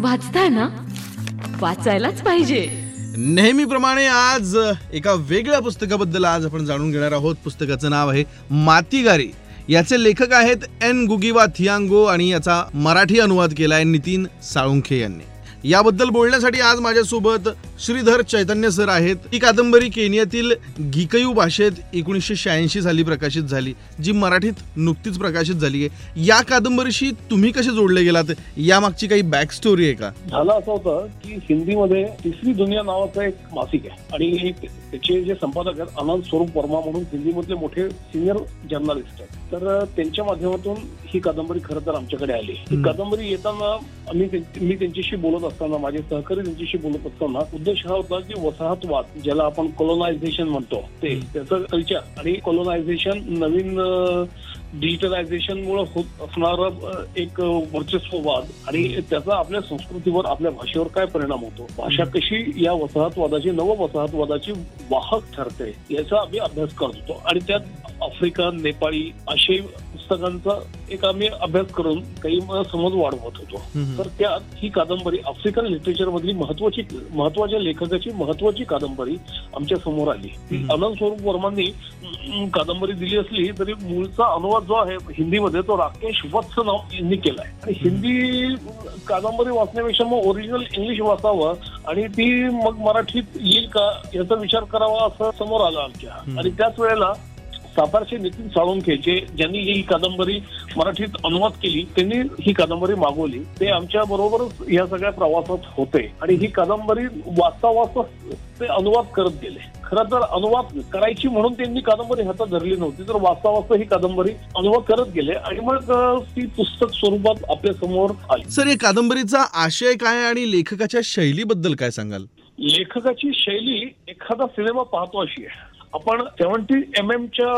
वाचताय ना वाचायलाच पाहिजे. नेहमीप्रमाणे आज एका वेगळ्या पुस्तकाबद्दल आज आपण जाणून घेणार आहोत. पुस्तकाचं नाव आहे मातीगारी. याचे लेखक आहेत एन गुगिवा थियांगो आणि याचा मराठी अनुवाद केला आहे नितीन साळुंखे यांनी. याबद्दल बोलण्यासाठी आज माझ्यासोबत श्रीधर चैतन्य सर आहेत. ही कादंबरी केनियातील गिकयू भाषेत एकोणीसशे शहाऐंशी साली प्रकाशित झाली जी मराठीत नुकतीच प्रकाशित झाली आहे. या कादंबरीशी तुम्ही कसे जोडले गेलात? यामागची काही बॅक स्टोरी आहे का? झालं असं होतं की हिंदीमध्ये तिसरी दुनिया नावाचं एक मासिक आहे. आणि त्याचे जे संपादक आहेत आनंद स्वरूप वर्मा म्हणून हिंदीमधले मोठे सिनियर जर्नलिस्ट आहेत. तर त्यांच्या माध्यमातून ही कादंबरी खरं तर आमच्याकडे आली ही कादंबरी येताना त्यां- मी त्यांच्याशी बोलत असताना माझे सहकारी त्यांच्याशी बोलत असताना होता की वसाहतवाद ज्याला आपण कोलोनायझेशन म्हणतो ते त्याचं कल्चर आणि कोलोनायझेशन नवीन डिजिटलायझेशन मुळे होत असणारा एक वर्चस्ववाद आणि त्याचा आपल्या संस्कृतीवर आपल्या भाषेवर काय परिणाम होतो? भाषा कशी या वसाहतवादाची नव वसाहतवादाची वाहक ठरते याचा आम्ही अभ्यास करत होतो. आणि त्यात आफ्रिकन नेपाळी आशियाई पुस्तकांचा एक आम्ही अभ्यास करून काही समज वाढवत होतो. तर त्यात ही कादंबरी आफ्रिकन लिटरेचर मधली महत्वाची महत्त्वाच्या लेखकाची महत्वाची कादंबरी आमच्यासमोर आली. ती हम्म. आनंद स्वरूप वर्मांनी कादंबरी दिली असली तरी मूळचा अनुवाद जो आहे हिंदीमध्ये तो राकेश वत्स नाव यांनी केलाय. आणि हिंदी कादंबरी वाचण्यापेक्षा मग ओरिजिनल इंग्लिश वाचावं आणि ती मग मराठीत येईल का याचा विचार करावा असं समोर आलं आमच्या. आणि त्याच वेळेला सातारचे नितीन साळुंखे जे ज्यांनी ही कादंबरी मराठीत अनुवाद केली त्यांनी ही कादंबरी मागवली. ते आमच्या बरोबरच या सगळ्या प्रवासात होते. आणि ही कादंबरी वाचता वाचता ते अनुवाद करत गेले. खरं तर अनुवाद करायची म्हणून त्यांनी कादंबरी हातात धरली नव्हती तर वाचता वाचता ही कादंबरी अनुवाद करत गेले. आणि मग ती पुस्तक स्वरूपात आपल्यासमोर आली. सर या कादंबरीचा आशय काय आणि लेखकाच्या शैलीबद्दल काय सांगाल? लेखकाची शैली एखादा सिनेमा पाहतो अशी आहे. आपण सेव्हन्टी एम च्या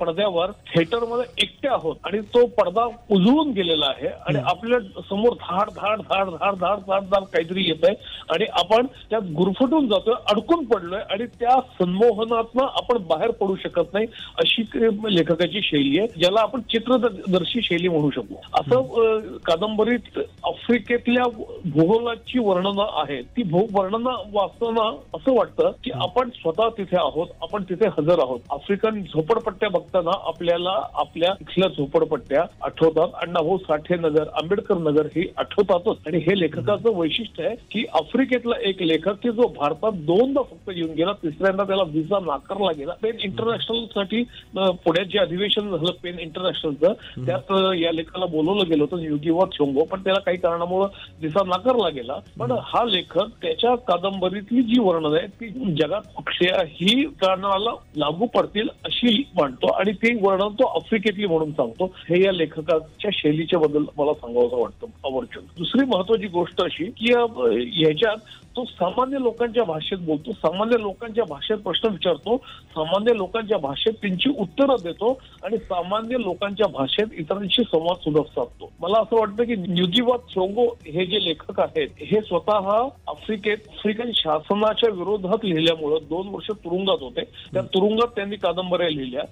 पडद्यावर थिएटरमध्ये एकटे आहोत आणि तो पडदा उजळून गेलेला आहे आणि आपल्यासमोर धाड धाड धाड धाड धाड धाड धाड काहीतरी येत आहे आणि आपण त्यात गुरफटून जातोय अडकून पडलोय आणि त्या संमोहनातनं आपण बाहेर पडू शकत नाही अशी लेखकाची शैली आहे ज्याला आपण चित्रदर्शी शैली म्हणू शकतो असं कादंबरीत आफ्रिकेतल्या भूगोलाची वर्णनं आहेत ती भू वर्णनं वाचताना असं वाटतं की आपण स्वतः तिथे आहोत आपण तिथे हजर आहोत. आफ्रिकन झोपडपट्ट्या बघताना आपल्याला आपल्या इथल्या झोपडपट्ट्या आठवतात. अण्णाभाऊ साठे नगर आंबेडकर नगर ही आठवतातच. आणि हे लेखकाचं वैशिष्ट्य आहे की आफ्रिकेतला एक लेखक की जो भारतात दोनदा फक्त येऊन गेला तिसऱ्यांदा त्याला व्हिसा नाकारला गेला. पेन इंटरनॅशनलसाठी पुण्यात जे अधिवेशन झालं पेन इंटरनॅशनलचं त्यात या लेखाला बोलवलं गेलं होतं युगीवा चोंगो. पण त्याला काही कारणामुळे व्हिसा नाकारला गेला. पण हा लेखक त्याच्या कादंबरीतली जी वर्णन आहे ती जगात कुठल्याही कारणाला लागू पडतील अशी म्हणतो आणि ते वर्णन तो आफ्रिकेतली म्हणून सांगतो. हे या लेखकाच्या शैलीच्या बद्दल मला सांगावं वाटतं आवर्जून दुसरी महत्वाची गोष्ट अशी की ह्याच्यात तो सामान्य लोकांच्या भाषेत बोलतो सामान्य लोकांच्या भाषेत प्रश्न विचारतो सामान्य लोकांच्या भाषेत त्यांची उत्तरं देतो आणि सामान्य लोकांच्या भाषेत इतरांशी संवाद सुद्धा साधतो. मला असं वाटतं की न्युजीवाद चोंगो हे जे लेखक आहेत हे स्वतः आफ्रिकेत आफ्रिकन शासनाच्या विरोधात लिहिल्यामुळं दोन वर्ष तुरुंगात होते. त्या तुरुंगात त्यांनी कादंबऱ्या लिहिल्या.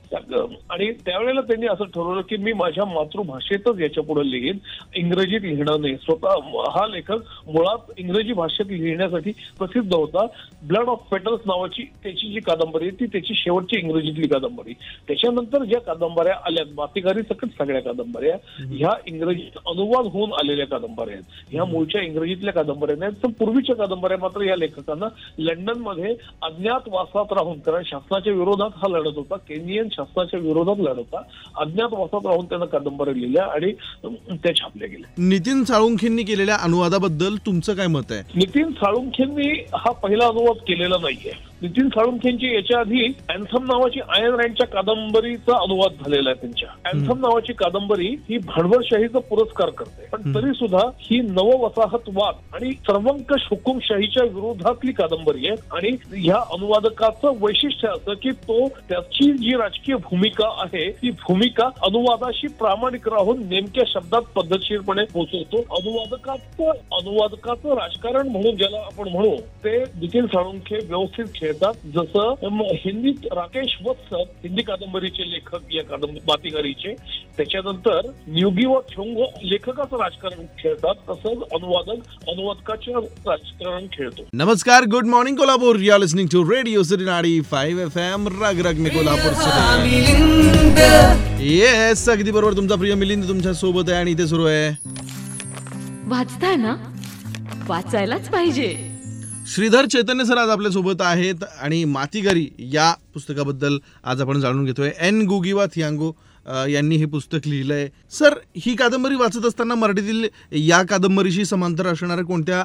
आणि त्यावेळेला त्यांनी असं ठरवलं की मी माझ्या मातृभाषेतच याच्यापुढे लिहीन. इंग्रजीत लिहिणार नाही. स्वतः हा लेखक मुळात इंग्रजी भाषेत लिहिण्यासाठी प्रसिद्ध होता. ब्लड ऑफ पेटल्स नावाची त्याची जी कादंबरी आहे ती त्याची शेवटची इंग्रजीतली कादंबरी. त्याच्यानंतर ज्या कादंबऱ्या आल्या मातेगारी सकट सगळ्या कादंबऱ्या ह्या इंग्रजीत अनुवाद होऊन आलेल्या कादंबऱ्या आहेत. ह्या मूळच्या इंग्रजीतल्या कादंबऱ्या नाहीत तर पूर्वीच्या कादंबऱ्या मात्र या लेखकांना लंडनमध्ये अज्ञात वासात राहून कारण शासनाच्या विरोधात हा लढत होता. केनियन शासनाच्या विरोधात लढत होता. अज्ञात वासात राहून त्यानं कादंबऱ्या लिहिल्या आणि त्या छापल्या गेल्या नितीन साळुंखेंनी केलेल्या अनुवादाबद्दल तुमचं काय मत आहे? नितीन साळुंखेंनी हा पहिला अनुवाद केलेला नाहीये. नितीन साळुंखेंची याच्या आधी अँथम नावाची आयन रँडच्या कादंबरीचा अनुवाद झालेला आहे त्यांच्या. अँथम नावाची कादंबरी ही भांडवलशाहीचा पुरस्कार करते. पण तरी सुद्धा ही नववसाहतवाद आणि सर्वंकष हुकुमशाहीच्या विरोधातली कादंबरी आहे. आणि ह्या अनुवादकाचं वैशिष्ट्य असं की तो त्याची जी राजकीय भूमिका आहे ती भूमिका अनुवादाशी प्रामाणिक राहून नेमक्या शब्दात पद्धतशीरपणे पोहोचवतो अनुवादकाचं अनुवादकाचं राजकारण म्हणून ज्याला आपण म्हणू ते नितीन साळुंखे व्यवस्थित खेळ खेळतात जसं हिंदीत राकेश वत्स हिंदी कादंबरीचे लेखक या कादंबरी मातीगारीचे त्याच्यानंतर न्युगी व थ्योंगो लेखकाचं राजकारण खेळतात. तसंच अनुवादक अनुवादकाचे राजकारण खेळतो. नमस्कार good morning Kolhapur. You are listening to radio city ninety five F M रग रग मे कोल्हापूर येस अगदी बरोबर. तुमचा प्रिय मिलिंद तुमच्यासोबत आहे आणि इथे सुरू आहे. वाचताय ना वाचायलाच पाहिजे. श्रीधर चैतन्य सर आज आपल्यासोबत आहेत आणि मातीगारी या पुस्तकाबद्दल आज आपण जाणून घेतोय. एन गुगिवा थियांगो यांनी हे पुस्तक लिहिलं आहे सर ही कादंबरी वाचत असताना मराठीतील या कादंबरीशी समांतर असणाऱ्या कोणत्या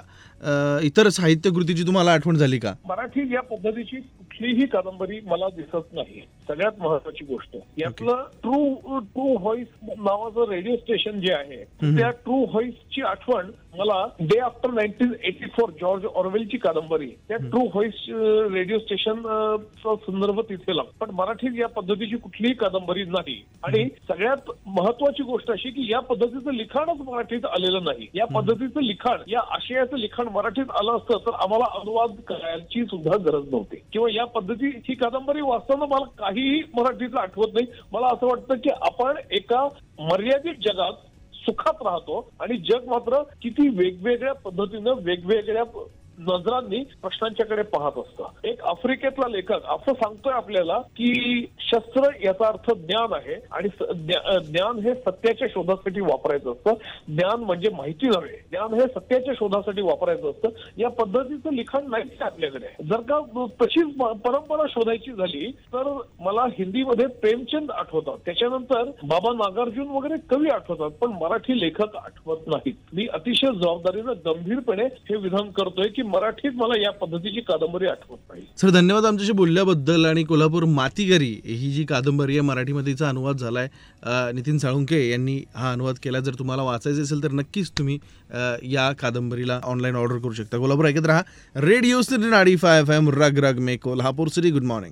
इतर साहित्य कृतीची तुम्हाला आठवण झाली का? मराठी या पद्धतीची कुठलीही कादंबरी मला दिसत नाही. सगळ्यात महत्वाची गोष्ट. यातलं ट्रू ट्रू व्हॉइस नावाचं रेडिओ स्टेशन जे आहे त्या ट्रू व्हॉइसची आठवण मला day after nineteen eighty four George ऑरवेलची कादंबरी त्या ट्रू व्हॉइस रेडिओ स्टेशन संदर्भ तिथे लागतो. पण मराठीत या पद्धतीची कुठलीही कादंबरी नाही. आणि सगळ्यात महत्वाची गोष्ट अशी की या पद्धतीचं लिखाणच मराठीत आलेलं नाही. या पद्धतीचं लिखाण या आशयाचं लिखाण मराठीत आलं असतं तर आम्हाला अनुवाद करायची सुद्धा गरज नव्हती. किंवा या पद्धती ही कादंबरी वाचताना मला काहीही मराठीचं आठवत नाही. मला असं वाटतं की आपण एका मर्यादित जगात सुखात राहतो आणि जग मात्र किती वेगवेगळ्या पद्धतीनं वेगवेगळ्या नजरांनी प्रश्नांच्याकडे पाहत असतं. एक आफ्रिकेतला लेखक असं सांगतोय आपल्याला की शस्त्र याचा अर्थ ज्ञान आहे आणि ज्ञान हे सत्याच्या शोधासाठी वापरायचं असतं. ज्ञान म्हणजे माहिती नव्हे. ज्ञान हे सत्याच्या शोधासाठी वापरायचं असतं. या पद्धतीचं लिखाण नाही आपल्याकडे. जर का तशीच परंपरा शोधायची झाली तर मला हिंदीमध्ये प्रेमचंद आठवतात. त्याच्यानंतर बाबा नागार्जुन वगैरे कवी आठवतात पण मराठी लेखक आठवत नाहीत. मी अतिशय जबाबदारीनं गंभीरपणे हे विधान करतोय की मराठीत मला या पद्धतीची कादंबरी आठवत नाही. सर धन्यवाद आमच्याशी बोलल्याबद्दल आणि कोल्हापूर मातीगरी ही जी कादंबरी आहे मराठीमध्ये तिचा अनुवाद झाला आहे नितीन साळुंके यांनी हा अनुवाद केला. जर तुम्हाला वाचायचं असेल तर नक्कीच तुम्ही या कादंबरीला ऑनलाईन ऑर्डर करू शकता. कोल्हापूर ऐकत राहा. Radio city ninety five F M रग रग मे कोल्हापूर सिटी. Good morning.